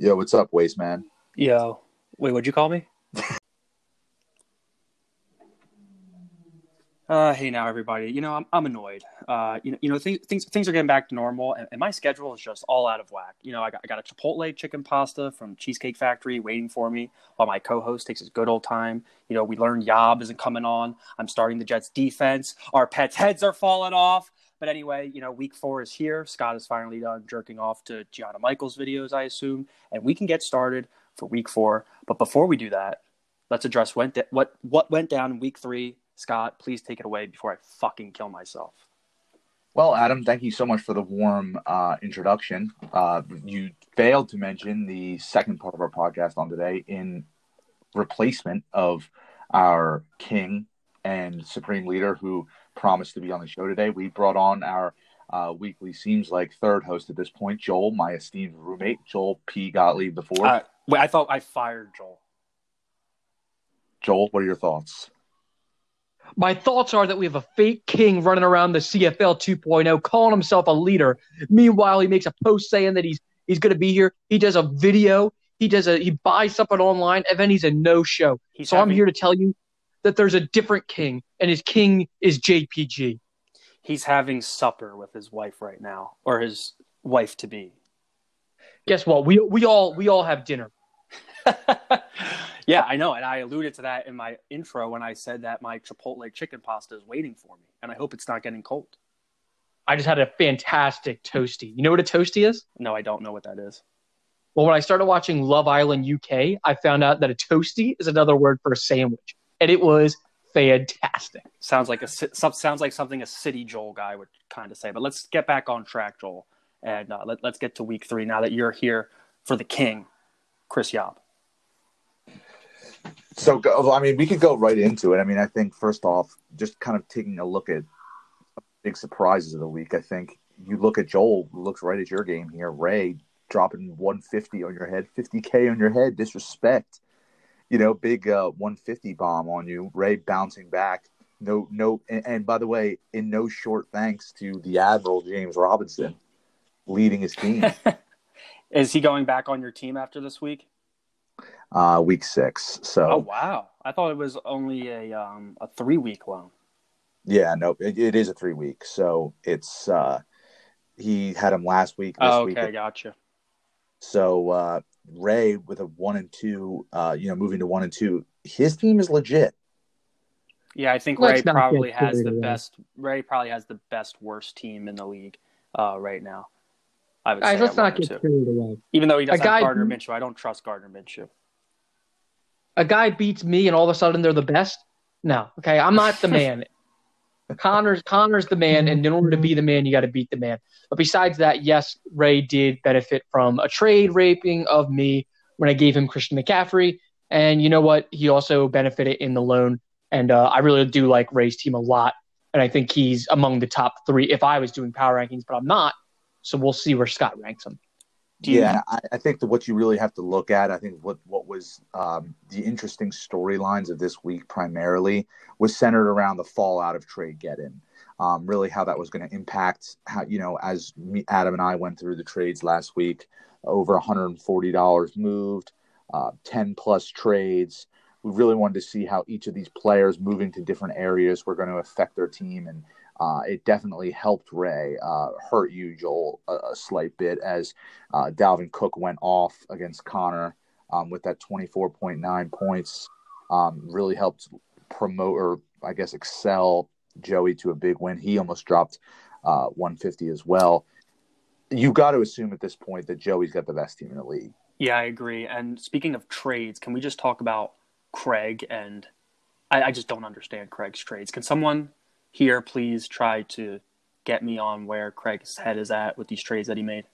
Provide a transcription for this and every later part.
Yo, what's up, Waste Man? Yo, wait, what'd you call me? uh, hey now, everybody. You know, I'm I'm annoyed. Uh, you know, you know, things things things are getting back to normal, and, and my schedule is just all out of whack. You know, I got I got a Chipotle chicken pasta from Cheesecake Factory waiting for me while my co-host takes his good old time. You know, we learned Yob isn't coming on. I'm starting the Jets defense. Our pets' heads are falling off. But anyway, you know, week four is here. Scott is finally done jerking off to Gianna Michaels videos, I assume, and we can get started for week four. But before we do that, let's address what what what went down in week three. Scott, please take it away before I fucking kill myself. Well, Adam, thank you so much for the warm uh, introduction. Uh, you failed to mention the second part of our podcast on today in replacement of our king and supreme leader who promised to be on the show today. We brought on our uh, weekly seems like third host at this point, Joel, my esteemed roommate, Joel P. Gottlieb the fourth. Uh, wait, I thought I fired Joel. Joel, what are your thoughts? My thoughts are that we have a fake king running around the CFL 2.0, calling himself a leader. Meanwhile, he makes a post saying that he's he's going to be here. He does a video. He does a he buys something online, and then he's a no show. So having- I'm here to tell you that there's a different king, and his king is JPG. He's having supper with his wife right now, or his wife to be. Guess what? We we all we all have dinner. yeah, I know, and I alluded to that in my intro when I said that my Chipotle chicken pasta is waiting for me, and I hope it's not getting cold. I just had a fantastic toasty. You know what a toasty is? No, I don't know what that is. Well, when I started watching Love Island UK, I found out that a toasty is another word for a sandwich, and it was fantastic. Sounds like a sounds like something a city Joel guy would kind of say. But let's get back on track, Joel, and uh, let, let's get to week three now that you're here for the king, Chris Yob. So, I mean, we could go right into it. I mean, I think first off, just kind of taking a look at big surprises of the week. I think you look at Joel, looks right at your game here. Ray dropping 150 on your head, 50k on your head. Disrespect, you know, big uh, 150 bomb on you. Ray bouncing back. No, no, and, and by the way, in no short thanks to the Admiral James Robinson leading his team. Is he going back on your team after this week? uh, week six. So Oh wow, I thought it was only a um, a three week loan. Yeah, no, it, it is a three week. So it's uh he had him last week. This Oh, week. okay, gotcha. So uh Ray with a one and two, uh, you know, moving to one and two, his team is legit. Yeah, I think Let's Ray probably has the away. best. Ray probably has the best worst team in the league uh, right now. I would Guys, say let's not get carried away. Even though he does A guy have Gardner who- Minshew, I don't trust Gardner Minshew. A guy beats me, and all of a sudden they're the best. No, okay, I'm not the man. Connor's Connor's the man, and in order to be the man, you got to beat the man. But besides that, yes, Ray did benefit from a trade raping of me when I gave him Christian McCaffrey, and you know what? He also benefited in the loan, and uh, I really do like Ray's team a lot, and I think he's among the top three if I was doing power rankings, but I'm not. So we'll see where Scott ranks him. You, yeah, I, I think that what you really have to look at, I think what what was um, the interesting storylines of this week primarily was centered around the fallout of trade get in. Um, really, how that was going to impact how you know as me, Adam and I went through the trades last week, over 140 dollars moved, uh, 10 plus trades. We really wanted to see how each of these players moving to different areas were going to affect their team and uh, it definitely helped Ray, uh, hurt you, Joel, a, a slight bit as uh, Dalvin Cook went off against Connor um, with that 24.9 points. Um, really helped promote or, I guess, excel Joey to a big win. He almost dropped uh, 150 as well. You got to assume at this point that Joey's got the best team in the league. yeah, I agree. And speaking of trades, can we just talk about Craig? And I, I just don't understand Craig's trades. Can someone here please try to get me on where Craig's head is at with these trades that he made?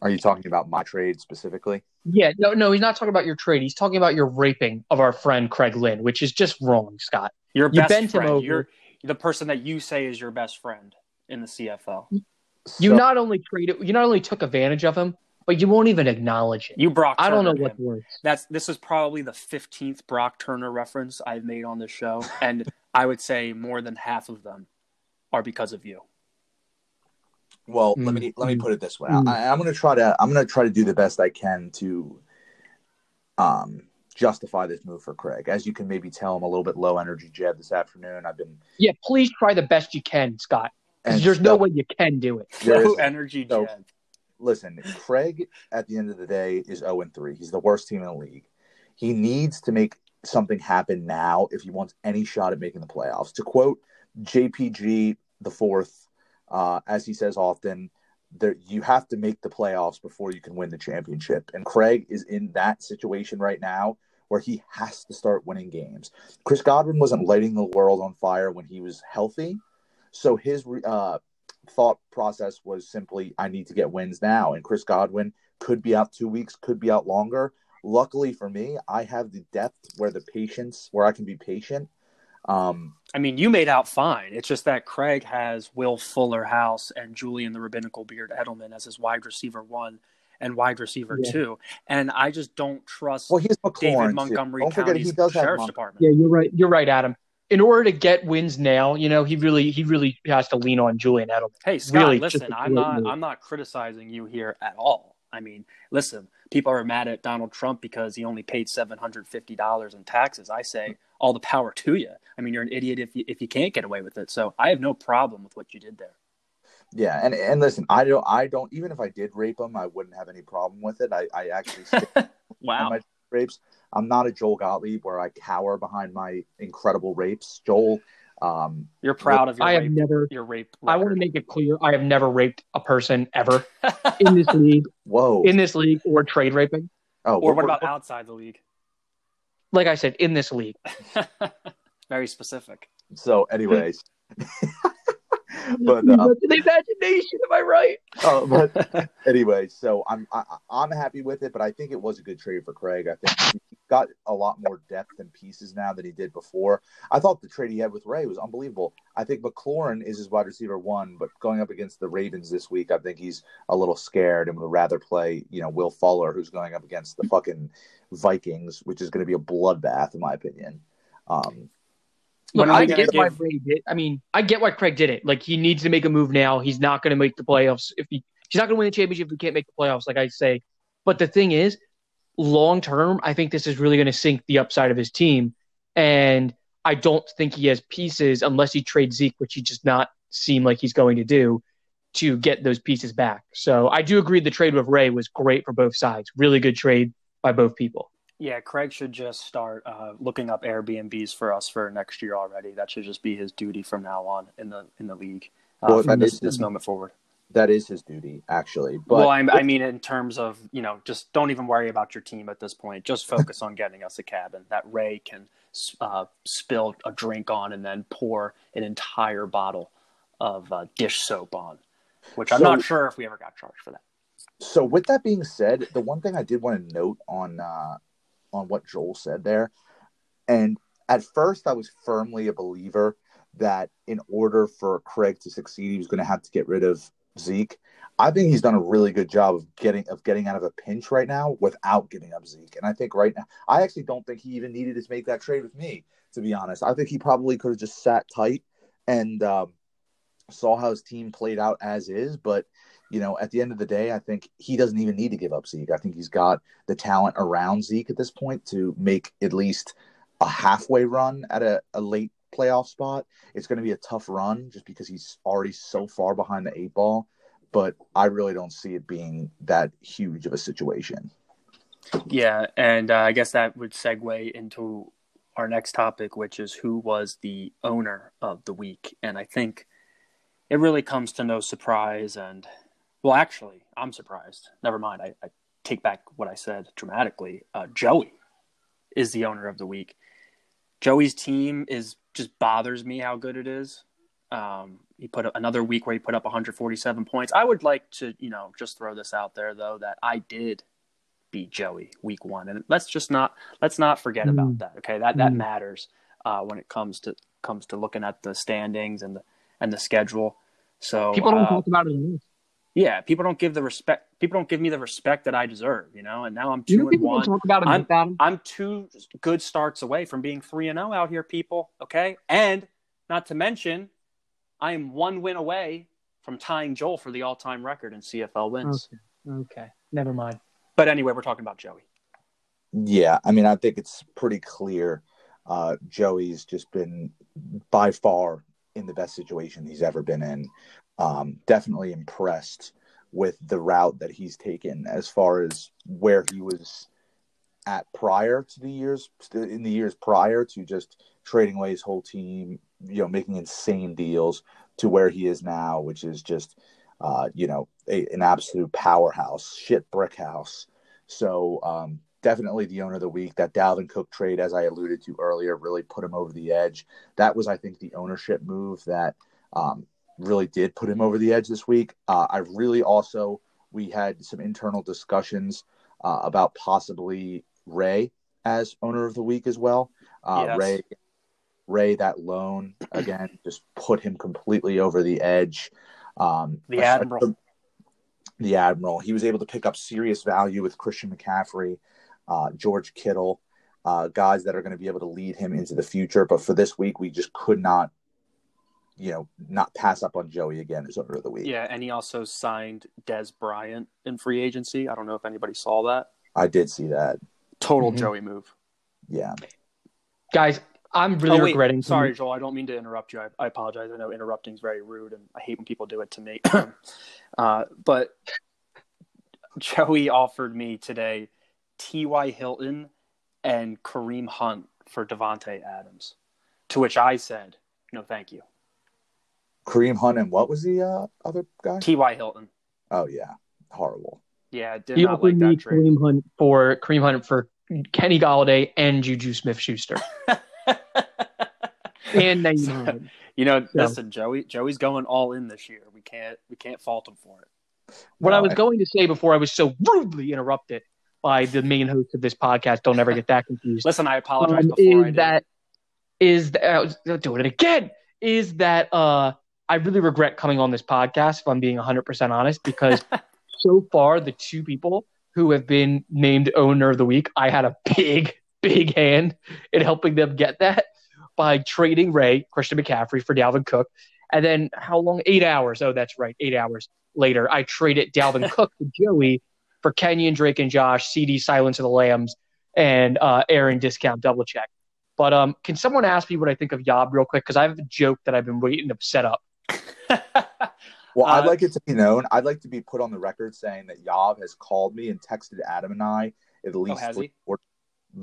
Are you talking about my trade specifically? Yeah, no, no, he's not talking about your trade. He's talking about your raping of our friend Craig Lynn, which is just wrong, Scott. Your You best bent him friend. over. You're the person that you say is your best friend in the CFL. You So- not only traded, you not only took advantage of him, but you won't even acknowledge it. You Brock. I don't know Turnered what him. words. That's this is probably the fifteenth Brock Turner reference I've made on this show, and I would say more than half of them are because of you. Well, Mm, let me let me put it this way. mm. I, I'm gonna try to I'm gonna try to do the best I can to um justify this move for Craig. As you can maybe tell, I'm a little bit low energy Jeb this afternoon. I've been Yeah, please try the best you can, Scott. Because and there's no way you can do it. Low is- energy so- Jeb. listen, Craig at the end of the day is 0 and 3. He's the worst team in the league. He needs to make something happen now if he wants any shot at making the playoffs. To quote JPG the fourth, uh, as he says often, there you have to make the playoffs before you can win the championship. And Craig is in that situation right now where he has to start winning games. Chris Godwin wasn't lighting the world on fire when he was healthy. So his uh, thought process was simply, I need to get wins now. And Chris Godwin could be out two weeks, could be out longer. Luckily for me, I have the depth where the patience, where I can be patient. Um, I mean, you made out fine. It's just that Craig has Will Fuller House and Julian the Rabbinical Beard Edelman as his wide receiver one and wide receiver Yeah. two. And I just don't trust well, he's David McLaurin. too. Montgomery Don't forget, County's he does have sheriff's Mon- department. Yeah, you're right. You're right, Adam. In order to get wins now, you know, he really he really has to lean on Julian Edelman. Hey Scott, Really, listen, I'm not move. I'm not criticizing you here at all. I mean, listen, people are mad at Donald Trump because he only paid seven hundred fifty dollars in taxes. I say all the power to you. I mean, you're an idiot if you if you can't get away with it. So I have no problem with what you did there. Yeah, and and listen, I don't, I don't. Even if I did rape him, I wouldn't have any problem with it. I, I actually Wow. my rapes. I'm not a Joel Gottlieb where I cower behind my incredible rapes. Joel, um, You're proud of your I have rape, never. your rape. I want to make it clear. I have never raped a person ever in this league, whoa. in this league, or trade raping. oh, or what about outside the league? Like I said, in this league. Very specific. So, anyways, but uh, the imagination, am I right? oh, but anyway, so I'm I, I'm happy with it. But I think it was a good trade for Craig. I think he got a lot more depth and pieces now than he did before. I thought the trade he had with Ray was unbelievable. I think McLaurin is his wide receiver one, but going up against the Ravens this week, I think he's a little scared and would rather play, you know, Will Fuller, who's going up against the fucking Vikings, which is going to be a bloodbath, in my opinion. Um, Look, I get why give- did. I mean, I get why Craig did it. Like he needs to make a move now. He's not going to make the playoffs if he. He's not going to win the championship if he can't make the playoffs. Like I say, but the thing is, long term, I think this is really going to sink the upside of his team, and I don't think he has pieces unless he trades Zeke, which he does not seem like he's going to do, to get those pieces back. So I do agree the trade with Ray was great for both sides. Really good trade by both people. Yeah, Craig should just start uh, looking up Airbnbs for us for next year already. That should just be his duty from now on in the in the league uh, Well, from this, is- this moment forward. that is his duty, actually. But well, I, I mean, in terms of you know, just don't even worry about your team at this point. Just focus on getting us a cabin that Ray can uh, spill a drink on and then pour an entire bottle of uh, dish soap on. Which I'm So- not sure if we ever got charged for that. So with that being said, the one thing I did want to note on uh, on what Joel said there, and at first I was firmly a believer that in order for Craig to succeed, he was going to have to get rid of Zeke. I think he's done a really good job of getting of getting out of a pinch right now without giving up Zeke. And I think right now, I actually don't think he even needed to make that trade with me. To be honest, I think he probably could have just sat tight and um, saw how his team played out as is. But you know, at the end of the day, I think he doesn't even need to give up Zeke. I think he's got the talent around Zeke at this point to make at least a halfway run at a, a late playoff spot. It's going to be a tough run just because he's already so far behind the eight ball. But I really don't see it being that huge of a situation. Yeah, and uh, I guess that would segue into our next topic, which is who was the owner of the week. And I think it really comes to no surprise. And well, actually, I'm surprised. Never mind. I, I take back what I said dramatically. Uh, Joey is the owner of the week. Joey's team is just bothers me how good it is. Um, he put up another week where he put up 147 points. I would like to, you know, just throw this out there though that I did beat Joey week one, and let's just not let's not forget Mm. about that. Okay, that that Mm. matters uh, when it comes to comes to looking at the standings and the and the schedule. So People don't uh, talk about it enough. Yeah, people don't give the respect. People don't give me the respect that I deserve. You know, and now I'm You two know and one. talk about it enough, Adam? I'm two good starts away from being three and zero out here, people. Okay, and not to mention, I am one win away from tying Joel for the all-time record in CFL wins. Okay. okay. Never mind. But anyway, we're talking about Joey. Yeah, I mean, I think it's pretty clear. Uh, Joey's just been by far in the best situation he's ever been in. Um, definitely impressed with the route that he's taken as far as where he was at prior to the years in the years prior to just trading away his whole team, you know, making insane deals to where he is now, which is just, uh, you know, a, an absolute powerhouse, shit brick house. So um, definitely the owner of the week. That Dalvin Cook trade, as I alluded to earlier, really put him over the edge. That was, I think, the ownership move that um, really did put him over the edge this week. Uh, I really also we had some internal discussions uh, about possibly Ray as owner of the week as well. Uh, yes. Ray, Ray, that loan again just put him completely over the edge. Um, the admiral, the admiral, he was able to pick up serious value with Christian McCaffrey, uh, George Kittle, uh, guys that are going to be able to lead him into the future. But for this week, we just could not you know, not pass up on Joey again as owner of the week. Yeah, and he also signed Dez Bryant in free agency. I don't know if anybody saw that. I did see that. Total mm-hmm. Joey move. Yeah. Guys, I'm really oh, wait, regretting. Sorry, Joel. I don't mean to interrupt you. I, I, apologize. I know interrupting is very rude, and I hate when people do it to me. uh, but Joey offered me today T.Y. Hilton and Kareem Hunt for Davante Adams, to which I said, "No, thank you." Kareem Hunt and what was the uh, other guy? T.Y. Hilton. Oh yeah, horrible. Yeah, did he not like that trade. Kareem Hunt for Kareem Hunt for Kenny Golladay and Juju Smith Schuster. and so, you know, so. listen, Joey. Joey's going all in this year. We can't we can't fault him for it. What no, I was I... going to say before I was so rudely interrupted by the main host of this podcast. Don't ever get that confused. Listen, I apologize um, before is I did. that is that I was doing it again. Is that uh I really regret coming on this podcast, if I'm being 100% honest, because so far, the two people who have been named owner of the week, I had a big, big hand in helping them get that by trading Ray, Christian McCaffrey for Dalvin Cook. And then how long? Eight hours. Oh, that's right. Eight hours later, I traded Dalvin Cook to Joey for Kenyan, Drake, and Josh, CD, Silence of the Lambs, and uh, Aaron Discount Double Check. But um, can someone ask me what I think of Yob real quick? Because I have a joke that I've been waiting to set up. Well, I'd uh, like it to be known. I'd like to be put on the record saying that Yob has called me and texted Adam and I at oh, least oh, three, four,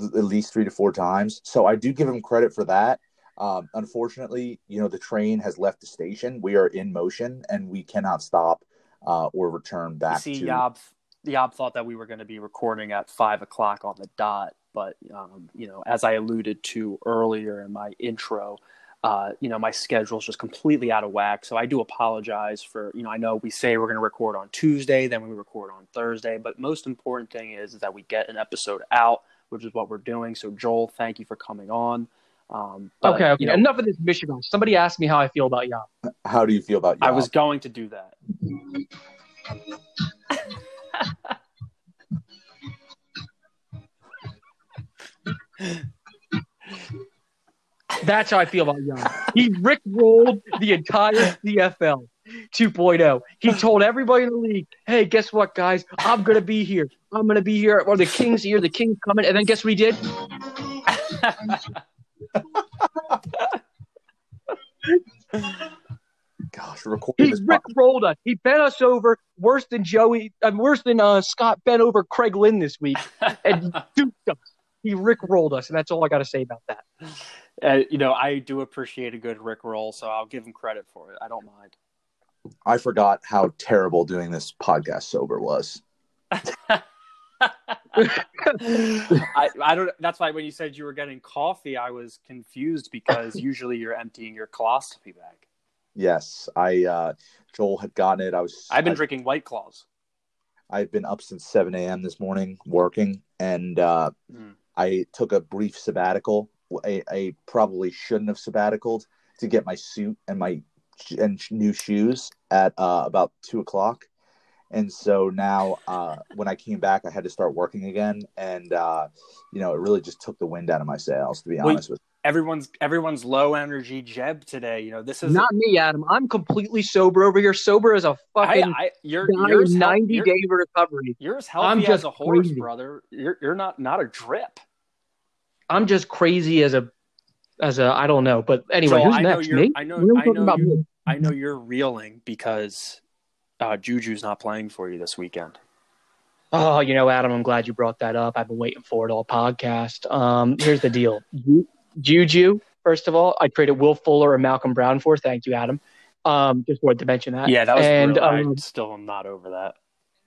at least three to four times. So I do give him credit for that. Um, unfortunately, you know the train has left the station. We are in motion, and we cannot stop uh, or return back. See, to... Yob, Yob thought that we were going to be recording at five o'clock on the dot, but um, you know, as I alluded to earlier in my intro, uh, you know, my schedule is just completely out of whack. So I do apologize for, you know, I know we say we're going to record on Tuesday, then we record on Thursday, but most important thing is, is that we get an episode out, which is what we're doing. So Joel, thank you for coming on. Um, but, okay, okay. You know, enough of this Michigan. Somebody asked me how I feel about Yob. How do you feel about Yob? I was going to do that. That's how I feel about Young. He Rick rolled the entire CFL 2.0. He told everybody in the league, "Hey, guess what, guys? I'm gonna be here. I'm gonna be here. Or the King's here. The King's coming." And then guess what he did? Gosh, recording. He Rick rolled us. He bent us over worse than Joey. Uh, worse than uh, Scott bent over Craig Lynn this week and duped us. He Rick rolled us, and that's all I got to say about that uh, you know, I do appreciate a good Rick roll, so I'll give him credit for it. I don't mind. I forgot how terrible doing this podcast sober was. I, I don't. That's why when you said you were getting coffee, I was confused because usually you're emptying your philosophy bag. Yes, I. Uh, Joel had gotten it. I was. I've been I, drinking White Claws. I've been up since seven a.m. this morning working, and uh, mm. I took a brief sabbatical I, I probably shouldn't have sabbaticaled to get my suit and my and new shoes at uh, about two o'clock. And so now, uh, when I came back, I had to start working again, and uh, you know, it really just took the wind out of my sails. To be honest with. You. everyone's everyone's low energy Jeb today. You know, this is Not me, Adam. I'm completely sober over here. Sober as a fucking I, you're, you're in as heal- 90 you're, day recovery. you're as I'm healthy as just a horse, crazy. brother. You're you're not not a drip. I'm just crazy as a as a I don't know. But anyway, who's I next? you're- I know- What are we I know you-? I know you're reeling because uh, Juju's not playing for you this weekend. Oh, you know, Adam, I'm glad you brought that up. I've been waiting for it all podcast. Um, here's the deal. Juju, first of all, I traded Will Fuller and Malcolm Brown for. Thank you, Adam. Um, just wanted to mention that. Yeah, that was and real. I um, still am not over that.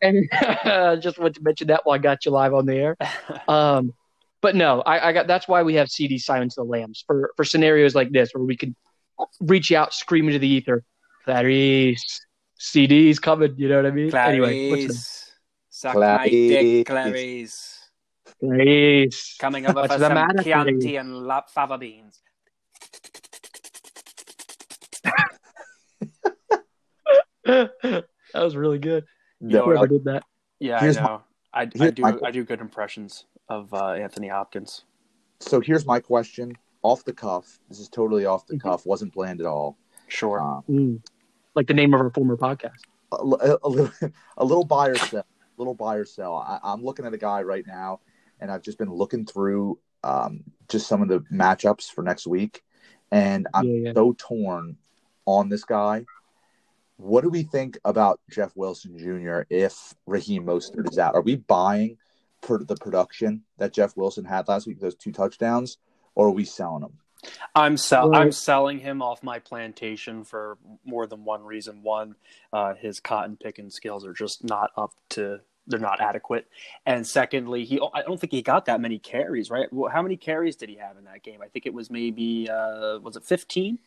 and just wanted to mention that while I got you live on the air. Um, but no, I, I got that's why we have CD Silence the Lambs for for scenarios like this where we can reach out, scream into the ether, Clarice, CD's coming. You know what I mean? Anyway, what's Clarice, my dick, Clarice. Clarice. Coming over What's for the some matter, Chianti and la- fava beans. that was really good. You know Whoever what? did that. Yeah, Here's I know. I, I do. my- I do good impressions of uh, Anthony Hopkins. So here's my question, off the cuff. This is totally off the Mhm. cuff. Wasn't planned at all. Sure. Um, Mm. Like the name of our former podcast. a, a, a little, a little buy or sell. Little buy or sell. I, I'm looking at a guy right now, and I've just been looking through um, just some of the matchups for next week, and I'm yeah, yeah. so torn on this guy. What do we think about Jeff Wilson Jr. if Raheem Mostert is out? Are we buying per the production that Jeff Wilson had last week, those two touchdowns, or are we selling him? I'm sell- Well- I'm selling him off my plantation for more than one reason. One, uh, his cotton picking skills are just not up to they're not adequate. And secondly, he I don't think he got that many carries, right? Well, how many carries did he have in that game? I think it was maybe uh, was it 15?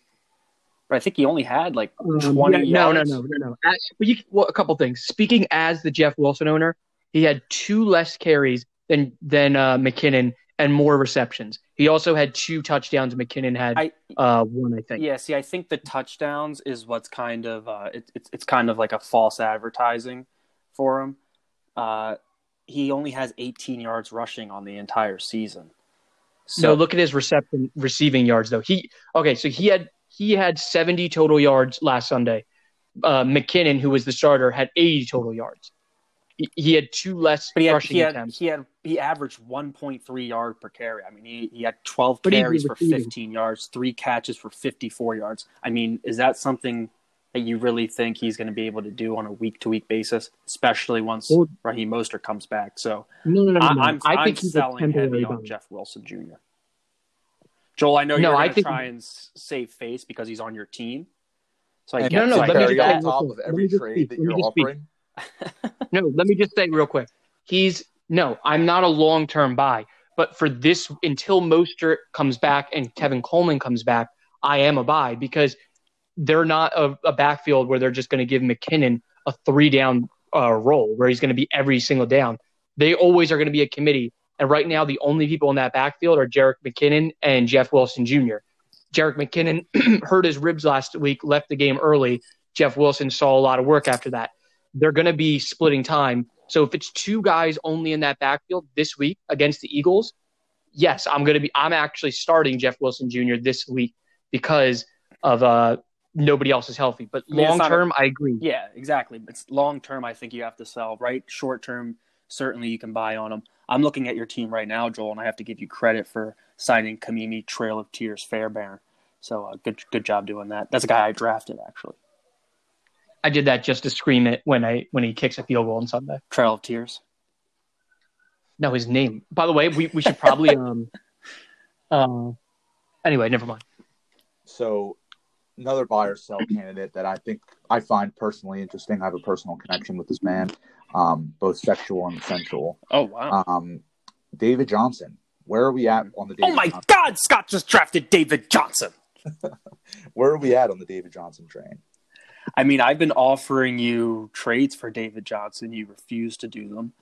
But I think he only had like Um, 20 yeah, no, no, yards. no, no, no. As, but you, well, a couple things. Speaking as the Jeff Wilson owner, he had two less carries than than uh, McKinnon and more receptions. He also had two touchdowns. McKinnon had I uh, one, I think. Yeah, see, I think the touchdowns is what's kind of uh, it, it's it's kind of like a false advertising for him. Uh, he only has 18 yards rushing on the entire season. So no, look at his reception receiving yards though. He okay, so he had he had 70 total yards last Sunday. Uh, McKinnon, who was the starter, had 80 total yards. He, he had two less but he had, rushing he had attempts. he had he averaged 1.3 yard per carry. I mean, he, he had 12 But carries for 15 yards, three catches for 54 yards. I mean, is that something that you really think he's going to be able to do on a week to week basis, especially once Well- Raheem Mostert comes back? So No, no, no, no. I, no. I'm, I I'm think he's a selling temporary heavy on. Jeff Wilson Jr. Joel, I know No, you're I going to try and save face because he's on your team. So I And get, no, no, let me just on top of every trade speak, that you're just speak. offering. No, let me just say real quick. He's no, I'm not a long term buy, but for this until Mostert comes back and Tevin Coleman comes back, I am a buy because they're not a, a backfield where they're just going to give McKinnon a three down uh, role where he's going to be every single down. They always are going to be a committee, and right now the only people in that backfield are Jerick McKinnon and Jeff Wilson Jr. Jerick McKinnon hurt his ribs last week, left the game early. Jeff Wilson saw a lot of work after that they're going to be splitting time. So if it's two guys only in that backfield this week against the Eagles, yes, I'm going to be. I'm actually starting Jeff Wilson Jr. this week because of uh nobody else is healthy. But I mean, long term, I agree. Yeah, exactly. But long term. I think you have to sell. Right, short term, certainly you can buy on them. I'm looking at your team right now, Joel, and I have to give you credit for signing Ka'imi Trail of Tears Fairbairn. So uh, good, good job doing that. That's a guy I drafted actually. I did that just to scream it when I when he kicks a field goal on Sunday. Trail of Tears. No, his name. By the way, we, we should probably um uh anyway, never mind. So another buy or sell candidate that I think I find personally interesting. I have a personal connection with this man, um, both sexual and sensual. Oh wow. Um, David Johnson. Where are we at on the David oh my Johnson? God! Scott just drafted David Johnson. Where are we at on the David Johnson train? I mean, I've been offering you trades for David Johnson. You refuse to do them.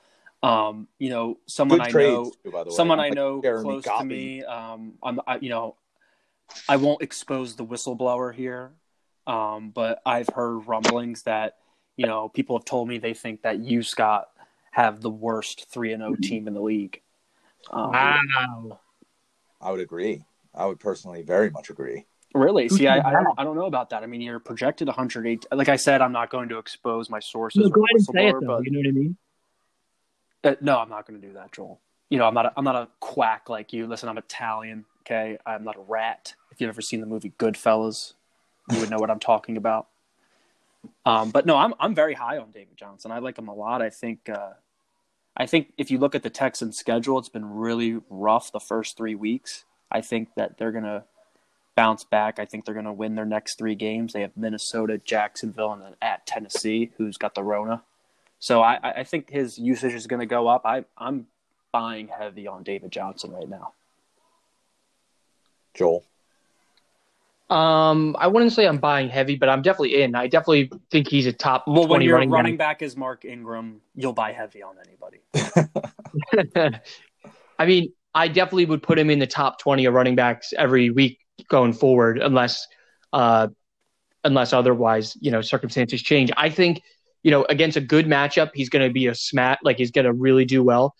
Um, you know, someone Good I know, too, by the way. someone I Like know Jeremy close to me. Um, I'm, I, you know, I won't expose the whistleblower here, um, but I've heard rumblings that you know people have told me they think that you Scott have the worst three and zero team in the league. Um, Wow. I would agree. I would personally very much agree. Really? See, I, I, don't. I don't know about that. I mean, you're projected 108. Like I said, I'm not going to expose my sources No, go ahead and say it though. but You know what I mean? uh, no, I'm not going to do that, Joel. You know, I'm not. A, I'm not a quack like you. Listen, I'm Italian. Okay, I'm not a rat. If you've ever seen the movie Goodfellas, you would know what I'm talking about. Um, but no, I'm I'm very high on David Johnson. I like him a lot. I think. Uh, I think if you look at the Texans' schedule, it's been really rough the first three weeks. I think that they're gonna bounce back. I think they're gonna win their next three games. They have Minnesota, Jacksonville, and then at Tennessee, who's got the Rona. So I, I think his usage is going to go up. I, I'm buying heavy on David Johnson right now. Joel. Um, I wouldn't say I'm buying heavy, but I'm definitely in. I definitely think he's a top Well, when 20 your running, running back is Mark Ingram, you'll buy heavy on anybody. I mean, I definitely would put him in the top 20 of running backs every week going forward, unless, uh, unless otherwise, you know, circumstances change. I think, you know, against a good matchup, he's going to be a smat, like he's going to really do well.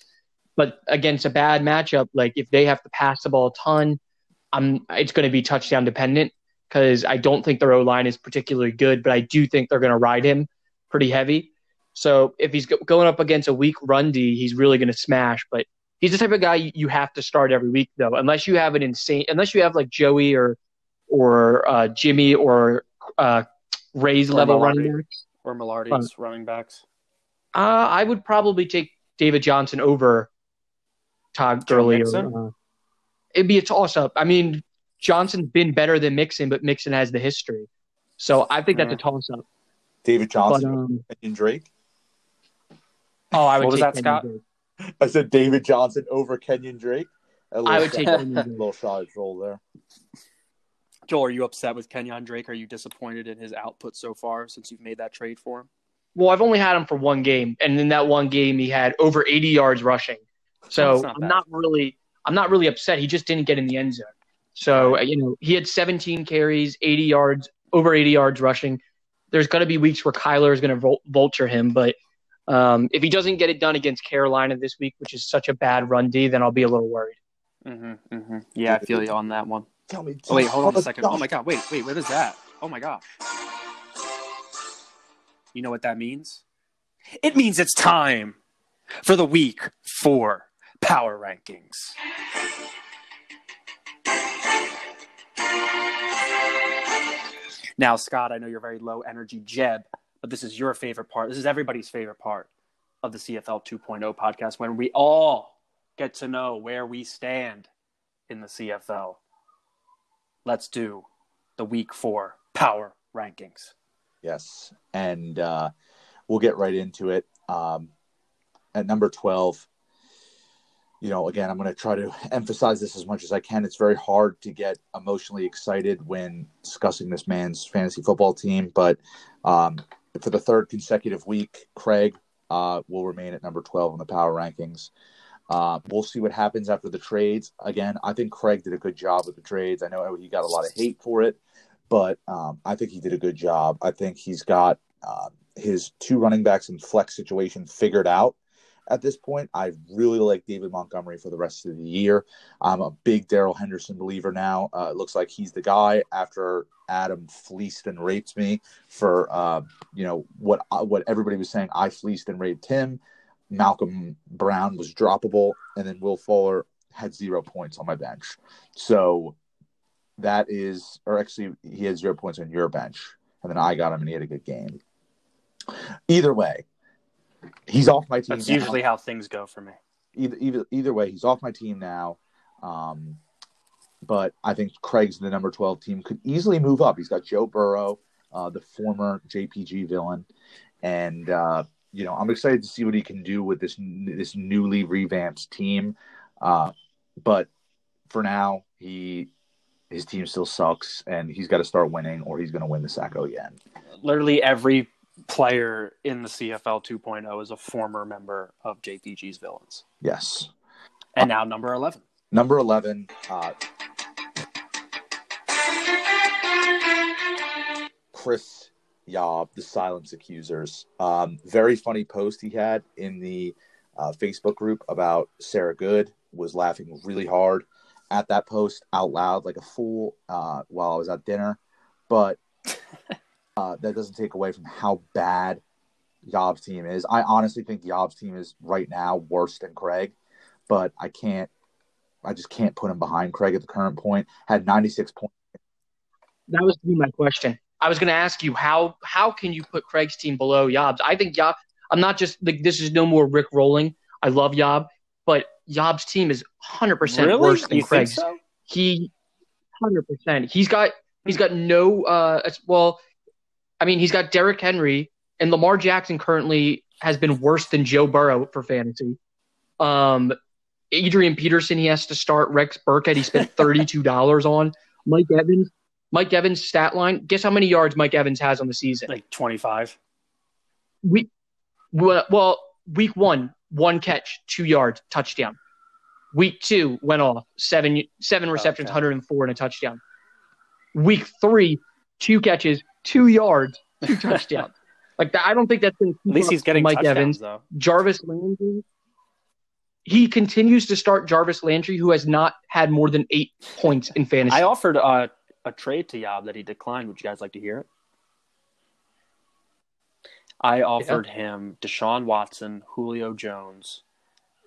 But against a bad matchup, like if they have to pass the ball a ton, I'm, it's going to be touchdown dependent because I don't think their O line is particularly good, but I do think they're going to ride him pretty heavy. So if he's going up against a weak run D, he's really going to smash. But he's the type of guy you- you have to start every week, though, unless you have an insane, unless you have like Joey or or uh, Jimmy or uh, Ray's Or level Malarkey. running backs. Or Millardy's running backs. Uh, I would probably take David Johnson over Todd Gurley. Or, uh, it'd be a toss up. I mean, Johnson's been better than Mixon, but Mixon has the history. So I think that's a toss up. David But Johnson um, and Drake. oh, I would What was that, Kenyan Scott? Drake. I said David Johnson over Kenyan Drake. I little would take shot- Kenyan a little shot roll there. Joel, are you upset with Kenyan Drake? Are you disappointed in his output so far since you've made that trade for him? Well, I've only had him for one game, and in that one game, he had over 80 yards rushing. So not I'm bad. not really, I'm not really upset. He just didn't get in the end zone. So you know, he had 17 carries, 80 yards, over 80 yards rushing. There's going to be weeks where Kyler is going to vulture him, but um, if he doesn't get it done against Carolina this week, which is such a bad run D, then I'll be a little worried. Mm-hmm, mm-hmm. Yeah, I feel you on that one. Tell me. Oh, wait, hold on a second. Oh my god, wait, wait, what is that? Oh my God! You know what that means? It means it's time for the week four power rankings. Now, Scott, I know you're very low energy Jeb, but this is your favorite part. This is everybody's favorite part of the CFL 2.0 podcast when we all get to know where we stand in the CFL. Let's do the week four power rankings. Yes, and uh, we'll get right into it. Um, at number twelve, you know, again, I'm going to try to emphasize this as much as I can. It's very hard to get emotionally excited when discussing this man's fantasy football team, but um, for the third consecutive week, Craig uh, will remain at number twelve in the power rankings. Uh, we'll see what happens after the trades. Again, I think Craig did a good job with the trades. I know he got a lot of hate for it, but um, I think he did a good job. I think he's got uh, his two running backs in flex situation figured out at this point. I really like David Montgomery for the rest of the year. I'm a big Darrell Henderson believer now. Uh, it looks like he's the guy after Adam fleeced and raped me for uh, you know what what everybody was saying. I fleeced and raped him. Malcolm Brown was droppable, and then Will Fuller had zero points on my bench. So that is, or actually, he had zero points on your bench, and then I got him, and he had a good game. Either way, he's off my team. That's now. usually how things go for me. either either either way, he's off my team now. Um, but I think Craig's the number twelve team could easily move up. He's got Joe Burrow, uh, the former JPG villain, and uh, you know I'm excited to see what he can do with this this newly revamped team. Uh, but for now, he his team still sucks, and he's got to start winning, or he's going to win the Sacko again. Literally every player in the CFL 2.0 is a former member of JPG's villains. Yes, And now number 11. number eleven. Uh, Chris Yob, the Silence Accusers. Um, very funny post he had in the uh, Facebook group about Sarah Good. Was laughing really hard at that post out loud like a fool uh, while I was at dinner, but uh, that doesn't take away from how bad Yob's team is. I honestly think Yob's team is right now worse than Craig, but I can't. I just can't put him behind Craig at the current point. Had 96 points. That was to be my question. I was going to ask you how how can you put Craig's team below Yob's? I think Yob. I'm not just like this is no more Rick rolling. I love Yob, but Yob's team is 100 percent Really? worse than You think Craig's. so? He 100 percent. He's got he's got no uh it's- well, I mean he's got Derrick Henry and Lamar Jackson currently has been worse than Joe Burrow for fantasy. Um, Adrian Peterson he has to start. Rex Burkhead he spent 32 dollars on. Mike Evans. Mike Evans' stat line. Guess how many yards Mike Evans has on the season? Like 25. Week, well, well, week one, one catch, two yards, touchdown. Week two went off seven seven receptions, Okay. 104 and a touchdown. Week three, two catches, two yards, two touchdowns. like that, I don't think that's going to At least he's getting Mike Evans. though. Jarvis Landry. He continues to start Jarvis Landry, who has not had more than eight points in fantasy. I offered uh, a trade to Yob that he declined. Would you guys like to hear it? I offered him Deshaun Watson, Julio Jones,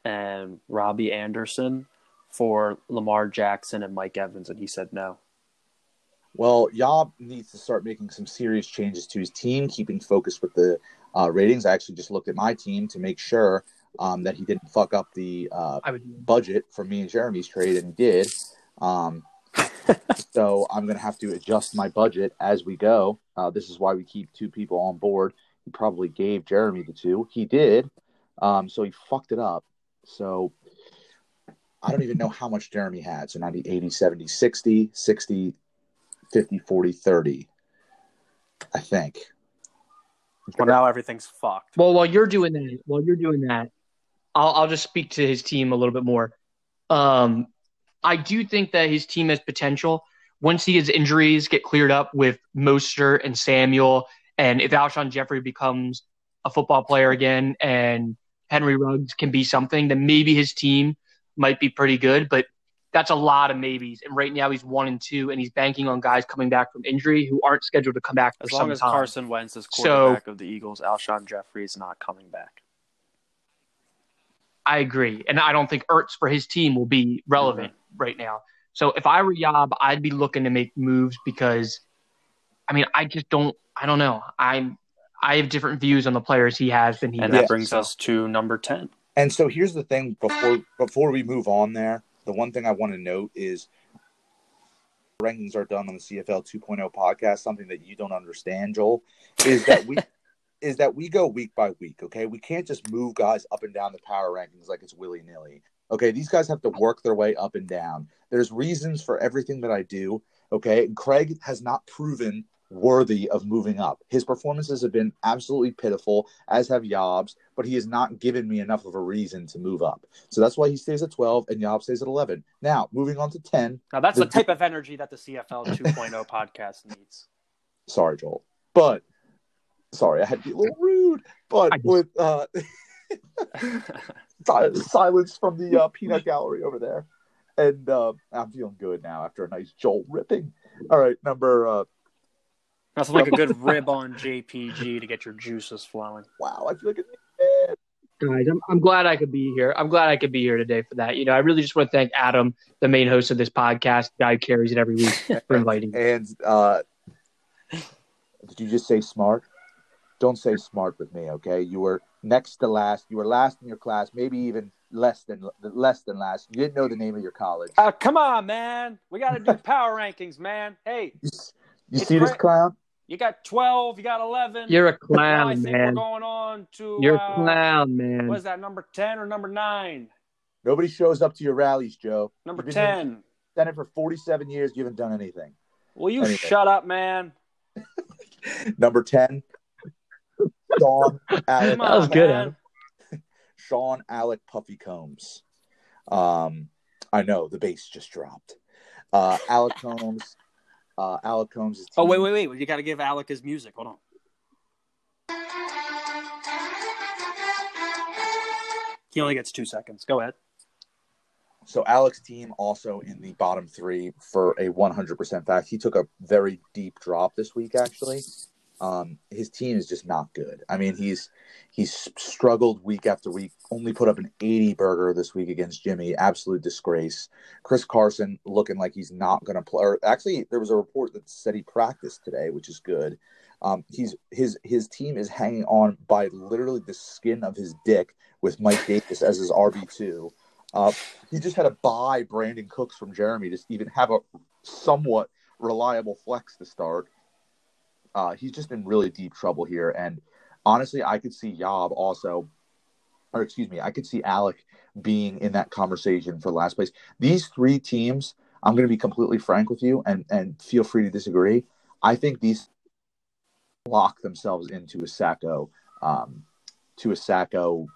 and Robbie Anderson for Lamar Jackson and Mike Evans, and he said no. Well, Yob needs to start making some serious changes to his team, keeping focus with the uh, ratings. I actually just looked at my team to make sure um, that he didn't fuck up the uh, budget for me and Jeremy's trade, and he did. Um, so I'm going to have to adjust my budget as we go. Uh, this is why we keep two people on board. He probably gave Jeremy the two. He did. Um, so he fucked it up. So I don't even know how much Jeremy had. So 90, 80, 70, 60, 60, 50, 40, 30. I think. Well, now everything's fucked. Well, while you're doing that, while you're doing that, I'll I'll just speak to his team a little bit more. Um, I do think that his team has potential once his injuries get cleared up with Mostert and Samuel, and if Alshon Jeffery becomes a football player again, and Henry Ruggs can be something, then maybe his team might be pretty good. But that's a lot of maybes. And right now he's one and two, and he's banking on guys coming back from injury who aren't scheduled to come back for As some long as time. Carson Wentz is So- quarterback of the Eagles, Alshon Jeffery is not coming back. I agree. And I don't think Ertz for his team will be relevant mm-hmm. right now. So if I were Yob, I'd be looking to make moves because I mean, I just don't I don't know. I'm I have different views on the players he has than he And does. that brings So- us to number 10. And so here's the thing before before we move on there, the one thing I want to note is rankings are done on the CFL 2.0 podcast, something that you don't understand, Joel, is that we is that we go week by week, okay? We can't just move guys up and down the power rankings like it's willy-nilly. Okay, these guys have to work their way up and down. There's reasons for everything that I do, okay? And Craig has not proven worthy of moving up. His performances have been absolutely pitiful, as have Yob's, but he has not given me enough of a reason to move up. So that's why he stays at 12 and Yob stays at 11. Now, moving on to 10. Now, that's the The- type of energy that the CFL 2.0 podcast needs. Sorry, Joel. But sorry, I had to be a little rude. But with uh si- silence from the uh, peanut gallery over there. And uh, I'm feeling good now after a nice Joel ripping. All right, number uh That's like a good rib on JPG to get your juices flowing. wow, I feel like a guys, I'm, I'm glad I could be here. I'm glad I could be here today for that. You know, I really just want to thank Adam, the main host of this podcast, the guy who carries it every week, for inviting me. And uh, did you just say smart? Don't say smart with me, okay? You were next to last. You were last in your class, maybe even less than less than last. You didn't know the name of your college. Uh, come on, man. We got to do power rankings, man. Hey, You, you It's see this clown? You got 12, you got 11. You're a now I clown, think we're going on to, You're uh, a clown, man. what is that, number 10 or number 9? Nobody shows up to your rallies, Joe. Number You've been in 10. the Senate for 47 years. You haven't done anything. Will you Anyway. shut up, man? Number 10, Sean Alec, Come That was good, man. Adam. Sean Alec Puffy Combs. Um, I know the bass just dropped. Uh, Alec Combs. Uh, Alec Combs. is Oh, wait, wait, wait. You got to give Alec his music. Hold on. He only gets two seconds. Go ahead. So Alex team also in the bottom three for a 100% fact. He took a very deep drop this week, actually. Um, his team is just not good. I mean, he's he's struggled week after week. Only put up an 80 burger this week against Jimmy. Absolute disgrace. Chris Carson looking like he's not going to play. Or actually, there was a report that said he practiced today, which is good. Um, he's his his team is hanging on by literally the skin of his dick with Mike Davis as his RB two. Uh, he just had to buy Brandin Cooks from Jeremy to even have a somewhat reliable flex to start. Uh, he's just in really deep trouble here, and honestly, I could see Yob also, or excuse me, I could see Alec being in that conversation for last place. These three teams, I'm going to be completely frank with you, and and feel free to disagree. I think these lock themselves into a Sacko, um, to a Sacko,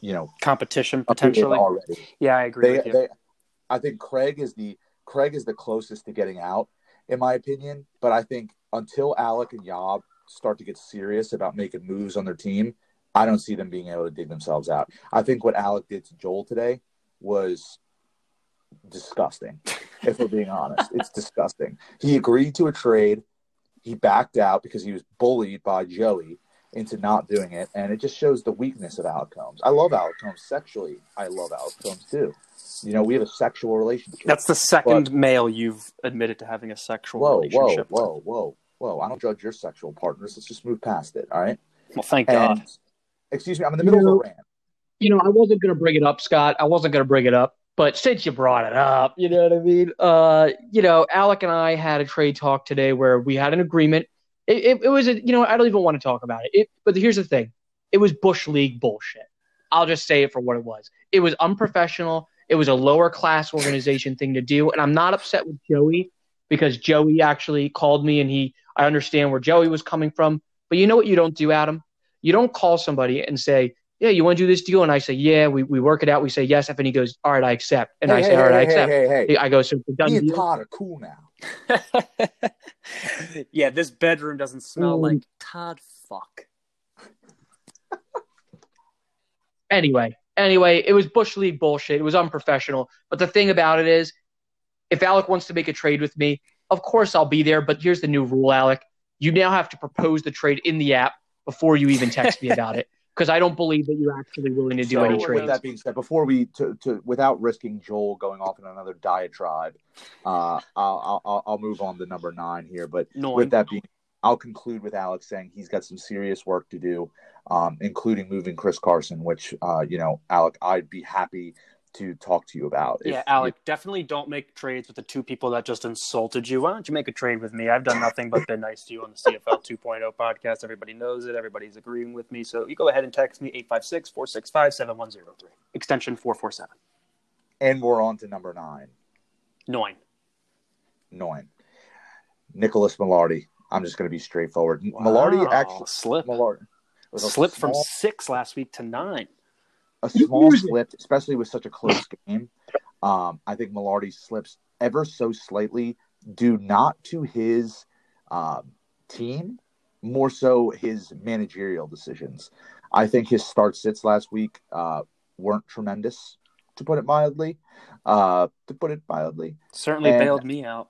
you know, competition potentially. Already. Yeah, I agree They, with you. they, I think Craig is the Craig is the closest to getting out, in my opinion. But I think until Alec and Yob start to get serious about making moves on their team, I don't see them being able to dig themselves out. I think what Alec did to Joel today was disgusting. if we're being honest, it's disgusting. He agreed to a trade. He backed out because he was bullied by Joey into not doing it, and it just shows the weakness of outcomes I love outcomes sexually. I love outcomes too. You know, we have a sexual relationship. That's the second male you've admitted to having a sexual whoa, whoa, relationship. with. whoa, whoa, whoa! I don't judge your sexual partners. Let's just move past it. All right. Well, thank God. Excuse me, I'm in the middle You of a rant. You know, I wasn't going to bring it up, Scott. I wasn't going to bring it up, but since you brought it up, you know what I mean? Uh, you know, Alec and I had a trade talk today where we had an agreement. It, it, it was, a, you know, I don't even want to talk about it. it. But here's the thing it was Bush League bullshit. I'll just say it for what it was. It was unprofessional. It was a lower class organization thing to do. And I'm not upset with Joey because Joey actually called me and he, I understand where Joey was coming from. But you know what you don't do, Adam? You don't call somebody and say, yeah, you want to do this deal? And I say, yeah, we, we work it out. We say yes. And he goes, all right, I accept. And I say, hey, all right, I accept. Hey, hey, hey. I go, so it's a done and deal. Todd are cool now. yeah, this bedroom doesn't smell Um, like Todd fuck. Anyway, anyway, it was Bush League bullshit. It was unprofessional. But the thing about it is, if Alec wants to make a trade with me, of course I'll be there. But here's the new rule, Alec. You now have to propose the trade in the app before you even text me about it. Because I don't believe that you're actually willing to do So, any with trades. that being said, before we to, to without risking Joel going off in another diatribe, uh, I'll, I'll I'll move on to number nine here. But Nine. with that being, I'll conclude with Alex saying he's got some serious work to do, um, including moving Chris Carson, which uh, you know, Alec, I'd be happy to talk to you about. Yeah, Alec, definitely don't make trades with the two people that just insulted you. Why don't you make a trade with me? I've done nothing but been nice to you on the CFL 2.0 podcast. Everybody knows it. Everybody's agreeing with me. So you go ahead and text me 856 465 7103, extension 447. And we're on to number nine, Nine. nine, Nicholas Millardi. I'm just going to be straightforward. Millardi Wow, actually slip. Millardi was a Slip from six last week to nine. A small slip, especially with such a close game. Um, I think Millardi slips ever so slightly, due not to his um, team, more so his managerial decisions. I think his start sits last week uh, weren't tremendous, to put it mildly. Uh, to put it mildly, Certainly And- bailed me out.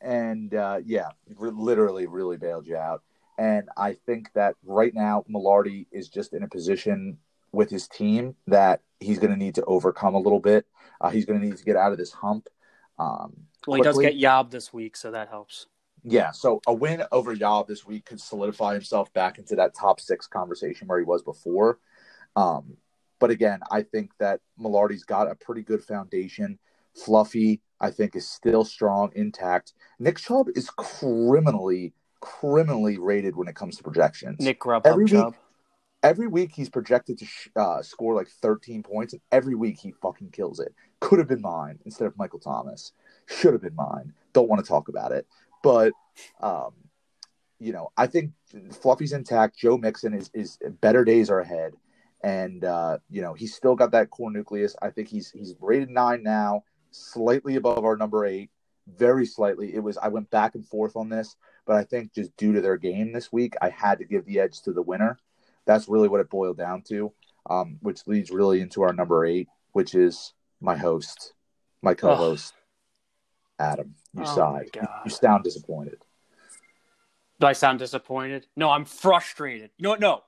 and uh, yeah, re- literally, really bailed you out. And I think that right now, Millardi is just in a position with his team that he's going to need to overcome a little bit. Uh, he's going to need to get out of this hump. Um, Well, he does get Yob this week, so that helps. yeah, so a win over Yob this week could solidify himself back into that top six conversation where he was before. Um, but again, I think that Millardi's got a pretty good foundation. Fluffy, I think, is still strong, intact. Nick Chubb is criminally, criminally rated when it comes to projections. Nick Grubhub Every week- Chubb. Every week he's projected to sh- uh, score like 13 points, and every week he fucking kills it. Could have been mine instead of Michael Thomas. Should have been mine. Don't want to talk about it. But, um, you know, I think Fluffy's intact. Joe Mixon is, is better days are ahead. And, uh, you know, he's still got that core nucleus. I think he's he's rated nine now, slightly above our number eight, very slightly. It was, I went back and forth on this, but I think just due to their game this week, I had to give the edge to the winner. That's really what it boiled down to, um, which leads really into our number eight, which is my host, my co-host, Adam. You Oh, sighed. You sound disappointed. Do I sound disappointed? No, I'm frustrated. You know what? No.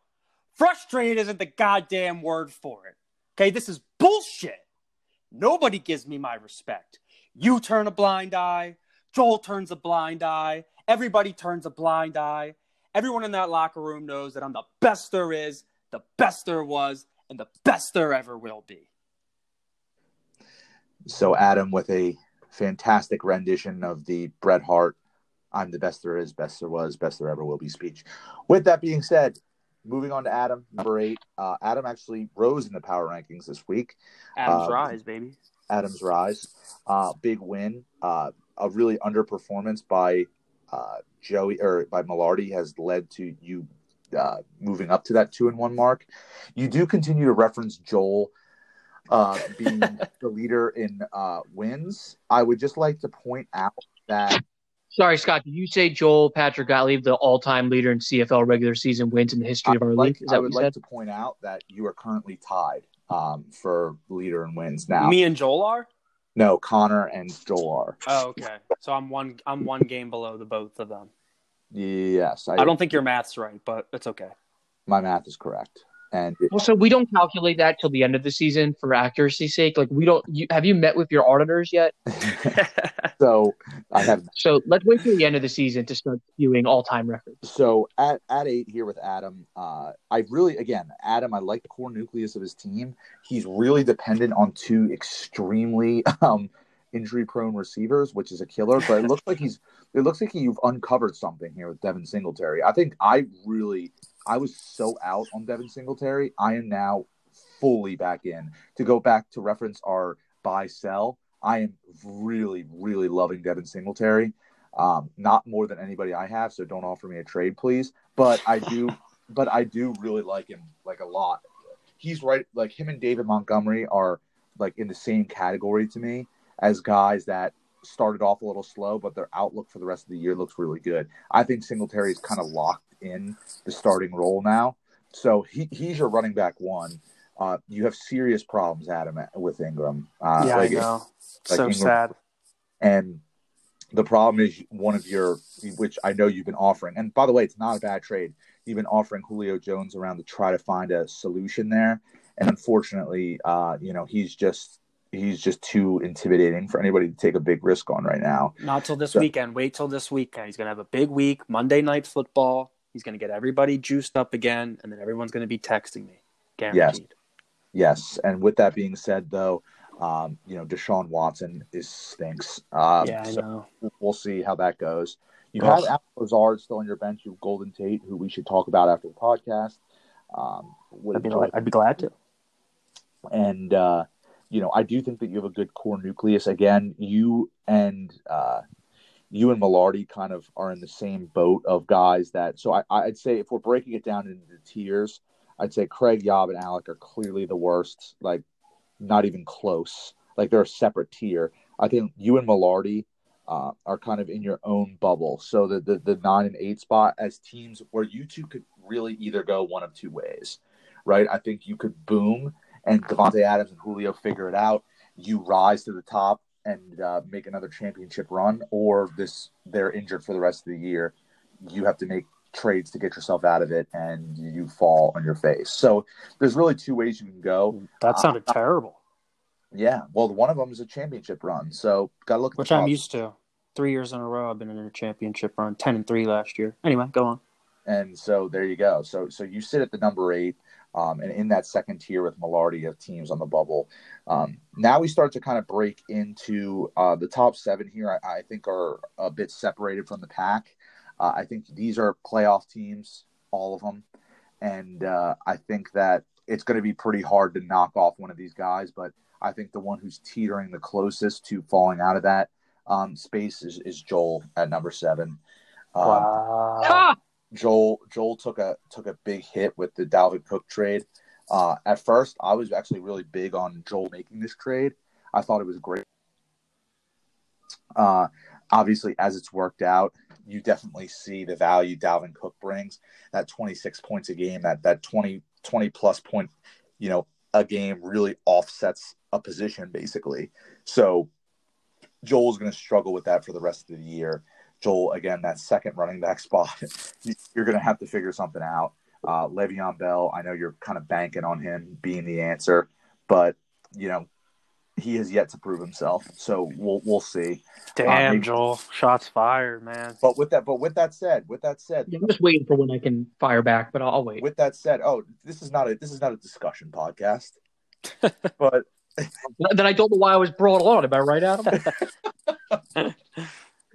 Frustrated isn't the goddamn word for it. Okay, this is bullshit. Nobody gives me my respect. You turn a blind eye. Joel turns a blind eye. Everybody turns a blind eye. Everyone in that locker room knows that I'm the best there is, the best there was, and the best there ever will be. So Adam with a fantastic rendition of the Bret Hart I'm the best there is, best there was, best there ever will be speech. With that being said, moving on to Adam, number eight. Uh, Adam actually rose in the power rankings this week. Adam's Uh, rise, baby. Adam's rise, uh, big win, uh, a really underperformance by uh, Joey or by Millardy has led to you uh, moving up to that two and one mark. You do continue to reference Joel uh, being the leader in uh, wins. I would just like to point out that Sorry, Scott. Did you say Joel Patrick Gottlieb, the all-time leader in CFL regular season wins in the history of our like, league? Is I that what would you like said? to point out that you are currently tied um, for leader in wins now. Me and Joel are? no, Connor and Joel are. Oh, okay. So I'm one I'm one game below the both of them. Yes, I don't think your math's right, but it's okay. My math is correct, and Also, we don't calculate that till the end of the season for accuracy's sake. Like we don't. You, have you met with your auditors yet? so I have So let's wait till the end of the season to start viewing all-time records. so at, at eight here with Adam, uh, I really again Adam, I like the core nucleus of his team. He's really dependent on two extremely um, injury prone receivers, which is a killer. But it looks like he's it looks like you've uncovered something here with Devin Singletary. I think I really I was so out on Devin Singletary. I am now fully back in. To go back to reference our buy sell, I am really, really loving Devin Singletary. Um, not more than anybody I have, so don't offer me a trade, please. But I do, but I do really like him like a lot. He's right, like him and David Montgomery are like in the same category to me as guys that started off a little slow, but their outlook for the rest of the year looks really good. I think Singletary is kind of locked in the starting role now, so he, he's your running back one. Uh, you have serious problems, Adam, with Ingram. Uh, yeah, like, I know. like so Ingram- sad. and the problem is one of your, which I know you've been offering. And by the way, it's not a bad trade. You've been offering Julio Jones around to try to find a solution there. And unfortunately, uh, you know, he's just he's just too intimidating for anybody to take a big risk on right now. Not till this So- weekend. Wait till this weekend. He's gonna have a big week. Monday night football. He's gonna get everybody juiced up again, and then everyone's gonna be texting me. Guaranteed. Yes. Yes. And with that being said, though, um, you know, Deshaun Watson is stinks. Um, yeah, I so know. we'll see how that goes. You Ugh. have Al Lazard still on your bench. You have Golden Tate, who we should talk about after the podcast. Um, I'd be, I'd be glad to. and uh, you know, I do think that you have a good core nucleus. Again, you and uh, you and Millardy kind of are in the same boat of guys that. So I, I'd say if we're breaking it down into tiers, I'd say Craig, Yob, and Alec are clearly the worst. Like, not even close. Like they're a separate tier. I think you and Millardy uh, are kind of in your own bubble. So the, the the nine and eight spot as teams where you two could really either go one of two ways, right? I think you could boom and Davante Adams and Julio figure it out. You rise to the top and uh, make another championship run, or this they're injured for the rest of the year. You have to make trades to get yourself out of it, and you fall on your face. So there's really two ways you can go. That sounded terrible. Yeah, well, one of them is a championship run, so got to look at Which I'm top. used to. Three years in a row, I've been in a championship run. Ten and three last year. Anyway, go on. And so there you go. So so you sit at the number eight, um, and in that second tier with Millardy of teams on the bubble. Um, now we start to kind of break into uh, the top seven here. I, I think are a bit separated from the pack. Uh, I think these are playoff teams, all of them, and uh, I think that it's going to be pretty hard to knock off one of these guys. But I think the one who's teetering the closest to falling out of that um, space is, is Joel at number seven. Um, Wow. Joel Joel took a took a big hit with the Dalvin Cook trade. Uh, at first, I was actually really big on Joel making this trade. I thought it was great. Uh, obviously, as it's worked out, you definitely see the value Dalvin Cook brings. That 26 points a game, that that 20, 20 plus point, you know, a game really offsets a position basically. So Joel's going to struggle with that for the rest of the year. Joel, again, that second running back spot, you're going to have to figure something out. Uh, Le'Veon Bell, I know you're kind of banking on him being the answer, but you know he has yet to prove himself. So we'll we'll see. Damn, um, Joel, shots fired, man. But with that, but with that said, with that said, yeah, I'm just waiting for when I can fire back, but I'll, I'll wait. With that said, oh, this is not a this is not a discussion podcast, but then I don't know why I was brought on. Am I right, Adam?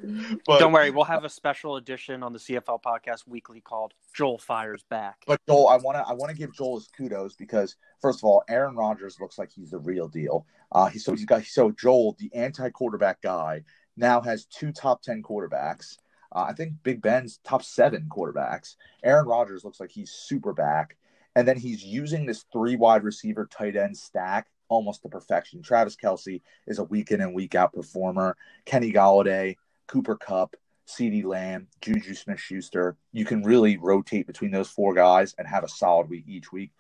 but, Don't worry, we'll have a special edition on the CFL podcast weekly called Joel Fires Back. But Joel, I want to I want to give Joel his kudos because first of all, Aaron Rodgers looks like he's the real deal. Uh, he, so he's got so Joel, the anti-quarterback guy, now has two top ten quarterbacks. Uh, I think Big Ben's top seven quarterbacks. Aaron Rodgers looks like he's super back, and then he's using this three wide receiver tight end stack almost to perfection. Travis Kelce is a week in and week out performer. Kenny Golladay Cooper Kupp, CeeDee Lamb, Juju Smith Schuster. You can really rotate between those four guys and have a solid week each week.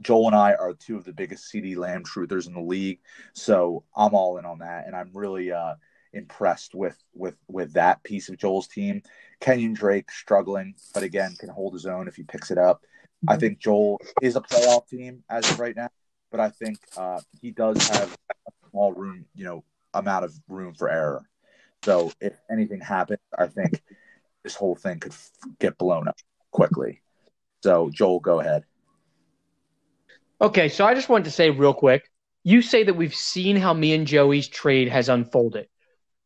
Joel and I are two of the biggest CeeDee Lamb truthers in the league. So I'm all in on that. And I'm really uh, impressed with with with that piece of Joel's team. Kenyan Drake struggling, but again can hold his own if he picks it up. I think Joel is a playoff team as of right now, but I think uh, he does have a small room, you know, amount of room for error. So if anything happens, I think this whole thing could f- get blown up quickly. So Joel, go ahead. Okay, so I just wanted to say real quick. You say that we've seen how me and Joey's trade has unfolded.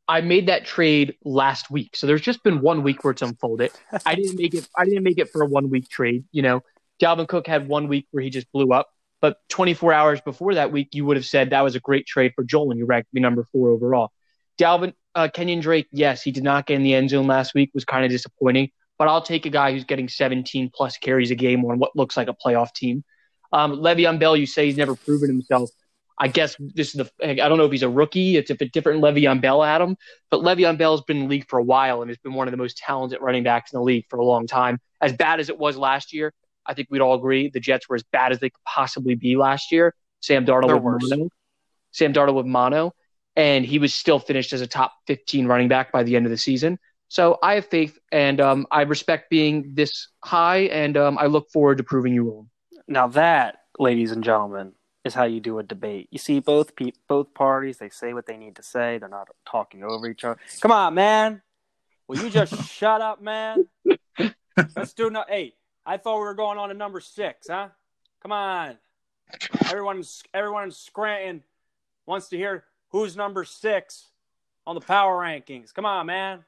I made that trade last week, so there's just been one week where it's unfolded. I didn't make it. I didn't make it for a one week trade. You know, Dalvin Cook had one week where he just blew up, but 24 hours before that week, you would have said that was a great trade for Joel, and you ranked me number four overall. Dalvin uh, Kenyan Drake, yes, he did not get in the end zone last week, was kind of disappointing. But I'll take a guy who's getting 17 plus carries a game on what looks like a playoff team. Um, Le'Veon Bell, you say he's never proven himself. I guess this is the. I don't know if he's a rookie. It's a different Le'Veon Bell, Adam. But Le'Veon Bell's been in the league for a while and has been one of the most talented running backs in the league for a long time. As bad as it was last year, I think we'd all agree the Jets were as bad as they could possibly be last year. Sam Darnold with worse. mono. Sam Darnold with mono and he was still finished as a top 15 running back by the end of the season. So I have faith, and um, I respect being this high, and um, I look forward to proving you wrong. Now that, ladies and gentlemen, is how you do a debate. You see, both pe- both parties they say what they need to say. They're not talking over each other. Come on, man. Will you just shut up, man? Let's do no. Hey, I thought we were going on to number six, huh? Come on. Everyone's everyone in Scranton wants to hear who's number six on the power rankings. Come on, man.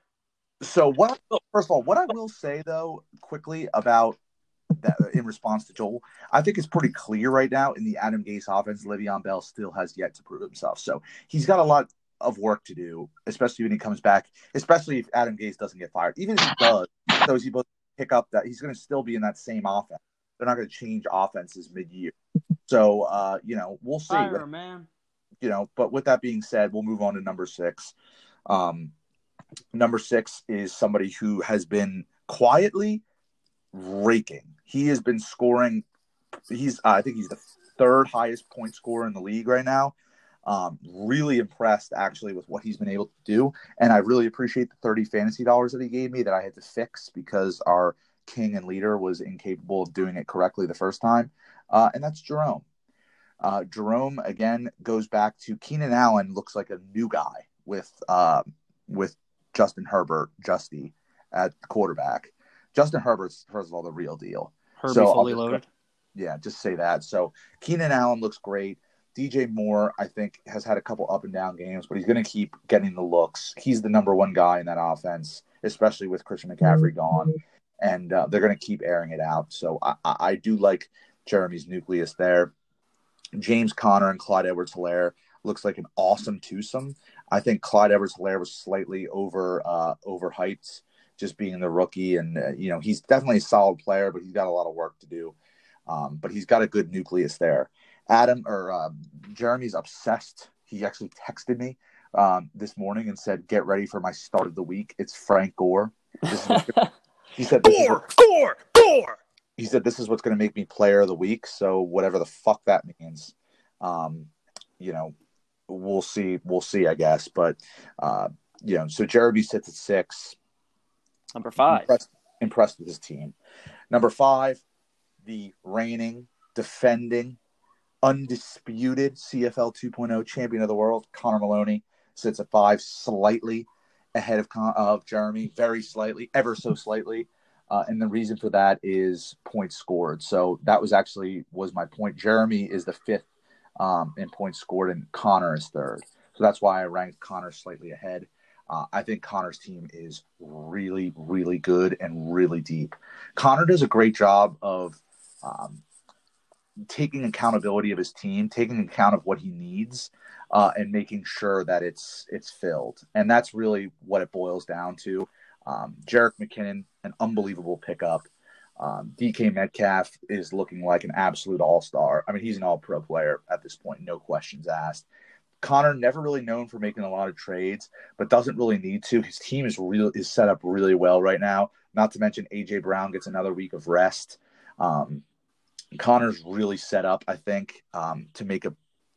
So what? First of all, what I will say though, quickly about that in response to Joel, I think it's pretty clear right now in the Adam Gase offense, Le'Veon Bell still has yet to prove himself. So he's got a lot of work to do, especially when he comes back. Especially if Adam Gase doesn't get fired. Even if he does, so he both pick up that he's going to still be in that same offense. They're not going to change offenses mid-year. So uh, you know, we'll see. Fire, man you know, but with that being said, we'll move on to number six. Um, number six is somebody who has been quietly raking. He has been scoring. He's, uh, I think, he's the third highest point scorer in the league right now. Um, really impressed actually with what he's been able to do, and I really appreciate the thirty fantasy dollars that he gave me that I had to fix because our king and leader was incapable of doing it correctly the first time, uh, and that's Jerome. Uh, Jerome again goes back to Keenan Allen. Looks like a new guy with uh, with Justin Herbert, Justy at quarterback. Justin Herbert's first of all the real deal. Herbie so fully just, loaded. Yeah, just say that. So Keenan Allen looks great. DJ Moore, I think, has had a couple up and down games, but he's going to keep getting the looks. He's the number one guy in that offense, especially with Christian McCaffrey gone, and uh, they're going to keep airing it out. So I, I, I do like Jeremy's nucleus there. James Conner and Clyde Edwards Helaire looks like an awesome twosome. I think Clyde Edwards Helaire was slightly over uh, overhyped, just being the rookie, and uh, you know he's definitely a solid player, but he's got a lot of work to do. Um, but he's got a good nucleus there. Adam or uh, Jeremy's obsessed. He actually texted me um, this morning and said, "Get ready for my start of the week. It's Frank Gore." he said, "Gore, Gore, Gore." He said this is what's going to make me player of the week. So whatever the fuck that means, um, you know, we'll see. We'll see, I guess. But uh, you know, so Jeremy sits at six. Number five. Impressed, impressed with his team. Number five, the reigning, defending, undisputed CFL 2.0 champion of the world, Connor Maloney, sits at five, slightly ahead of of Jeremy, very slightly, ever so slightly. Uh, and the reason for that is points scored. So that was actually was my point. Jeremy is the fifth um, in points scored, and Connor is third. So that's why I ranked Connor slightly ahead. Uh, I think Connor's team is really, really good and really deep. Connor does a great job of um, taking accountability of his team, taking account of what he needs, uh, and making sure that it's it's filled. And that's really what it boils down to. Um, Jerick McKinnon, an unbelievable pickup. Um, DK Metcalf is looking like an absolute all star. I mean, he's an all pro player at this point, no questions asked. Connor never really known for making a lot of trades, but doesn't really need to. His team is real is set up really well right now. Not to mention AJ Brown gets another week of rest. Um, Connor's really set up, I think, um, to make a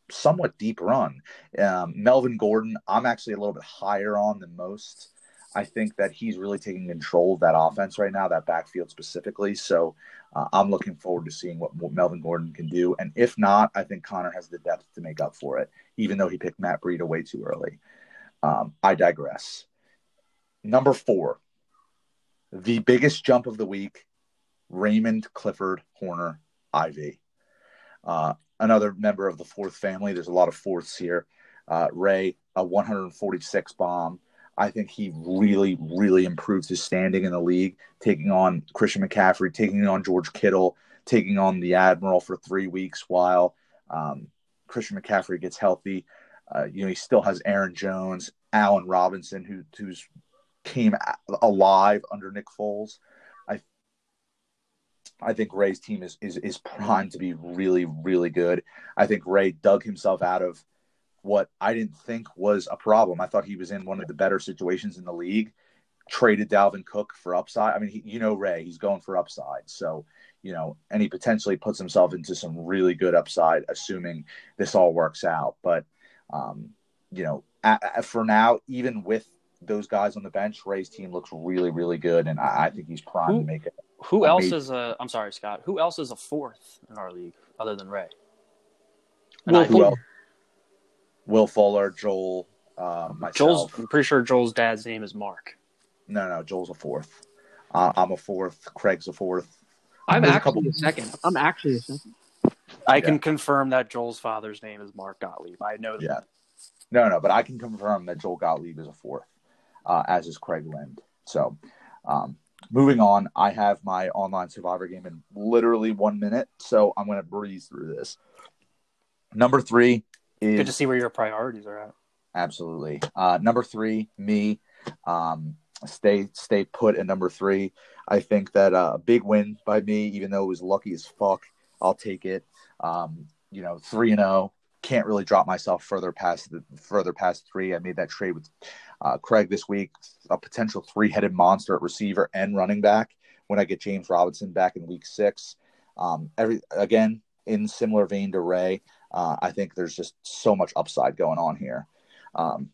somewhat deep run. Um, Melvin Gordon, I'm actually a little bit higher on than most. I think that he's really taking control of that offense right now, that backfield specifically. So uh, I'm looking forward to seeing what, Melvin Gordon can do. And if not, I think Connor has the depth to make up for it, even though he picked Matt Breida way too early. Um, I digress. Number four, the biggest jump of the week Raymond Clifford Horner Ivy. Uh, another member of the fourth family. There's a lot of fourths here. Uh, Ray, a 146 bomb. I think he really, really improved his standing in the league, taking on Christian McCaffrey, taking on George Kittle, taking on the Admiral for three weeks while um, Christian McCaffrey gets healthy. Uh, you know, he still has Aaron Jones, Allen Robinson, who who's came alive under Nick Foles. I I think Ray's team is, is is primed to be really really good. I think Ray dug himself out of what I didn't think was a problem. I thought he was in one of the better situations in the league. Traded Dalvin Cook for upside. I mean, he, you know Ray, he's going for upside. So you know, and he potentially puts himself into some really good upside, assuming this all works out. But um, you know, for now, even with those guys on the bench, Ray's team looks really really good, and I, I think he's primed to make it who else is a? I'm sorry, Scott. Who else is a fourth in our league other than Ray? Will, Fuller. Will Fuller, Joel, uh, myself. Joel's. I'm pretty sure Joel's dad's name is Mark. No, no, Joel's a fourth. Uh, I'm a fourth. Craig's a fourth. I'm There's actually a, a second. I'm actually a second. I yeah. can confirm that Joel's father's name is Mark Gottlieb. I know that. Yeah. No, no, but I can confirm that Joel Gottlieb is a fourth, uh, as is Craig Lind. So, um, moving on, I have my online survivor game in literally one minute, so I'm going to breeze through this. Number three is good to see where your priorities are at. Absolutely. Uh, number three, me. Um, stay stay put at number three. I think that uh, a big win by me, even though it was lucky as fuck. I'll take it. Um, you know, three and zero. Oh, can't really drop myself further past the further past three. I made that trade with uh, Craig this week, a potential three headed monster at receiver and running back when I get James Robinson back in week six. Um, every again in similar vein to Ray, uh, I think there's just so much upside going on here. Um,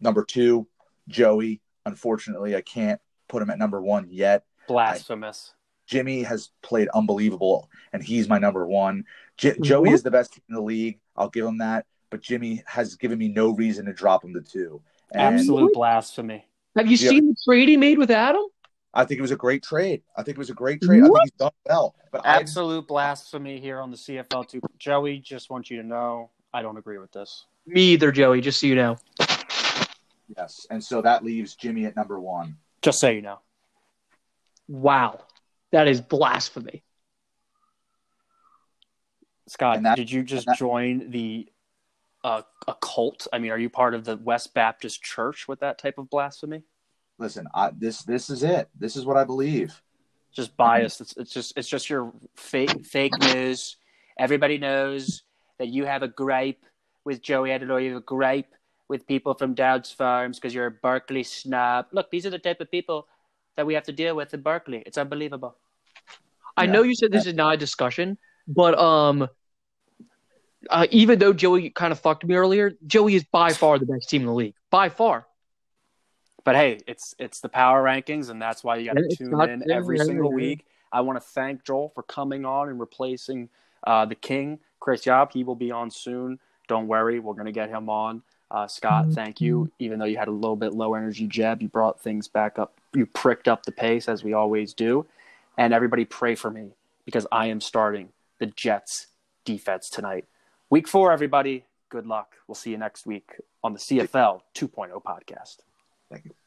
number two, Joey. Unfortunately, I can't put him at number one yet. Blasphemous. I, Jimmy has played unbelievable, and he's my number one. J- Joey is the best in the league. I'll give him that. But Jimmy has given me no reason to drop him to two. And Absolute blasphemy. Have you yeah. seen the trade he made with Adam? I think it was a great trade. I think it was a great trade. What? I think he's done well. But absolute I... blasphemy here on the CFL two. Joey, just want you to know I don't agree with this. Me either, Joey. Just so you know. Yes, and so that leaves Jimmy at number one. Just so you know. Wow, that is blasphemy. Scott, that, did you just that, join the a, a cult? I mean, are you part of the West Baptist Church with that type of blasphemy? Listen, I, this this is it. This is what I believe. Just biased. It's, it's just it's just your fake fake news. Everybody knows that you have a gripe with Joey Adelaide. You have a gripe with people from Dowd's Farms because you're a Berkeley snob. Look, these are the type of people that we have to deal with in Berkeley. It's unbelievable. I yeah. know you said this is not a discussion, but um, uh, even though Joey kind of fucked me earlier, Joey is by far the best team in the league. By far. But hey, it's it's the power rankings, and that's why you got to tune not, in every single week. I want to thank Joel for coming on and replacing uh, the King, Chris Yob. He will be on soon. Don't worry, we're going to get him on. Uh, Scott, mm-hmm. thank you. Even though you had a little bit low energy Jeb, you brought things back up. You pricked up the pace as we always do. And everybody pray for me because I am starting the Jets defense tonight. Week four, everybody. Good luck. We'll see you next week on the CFL 2.0 podcast. Thank you.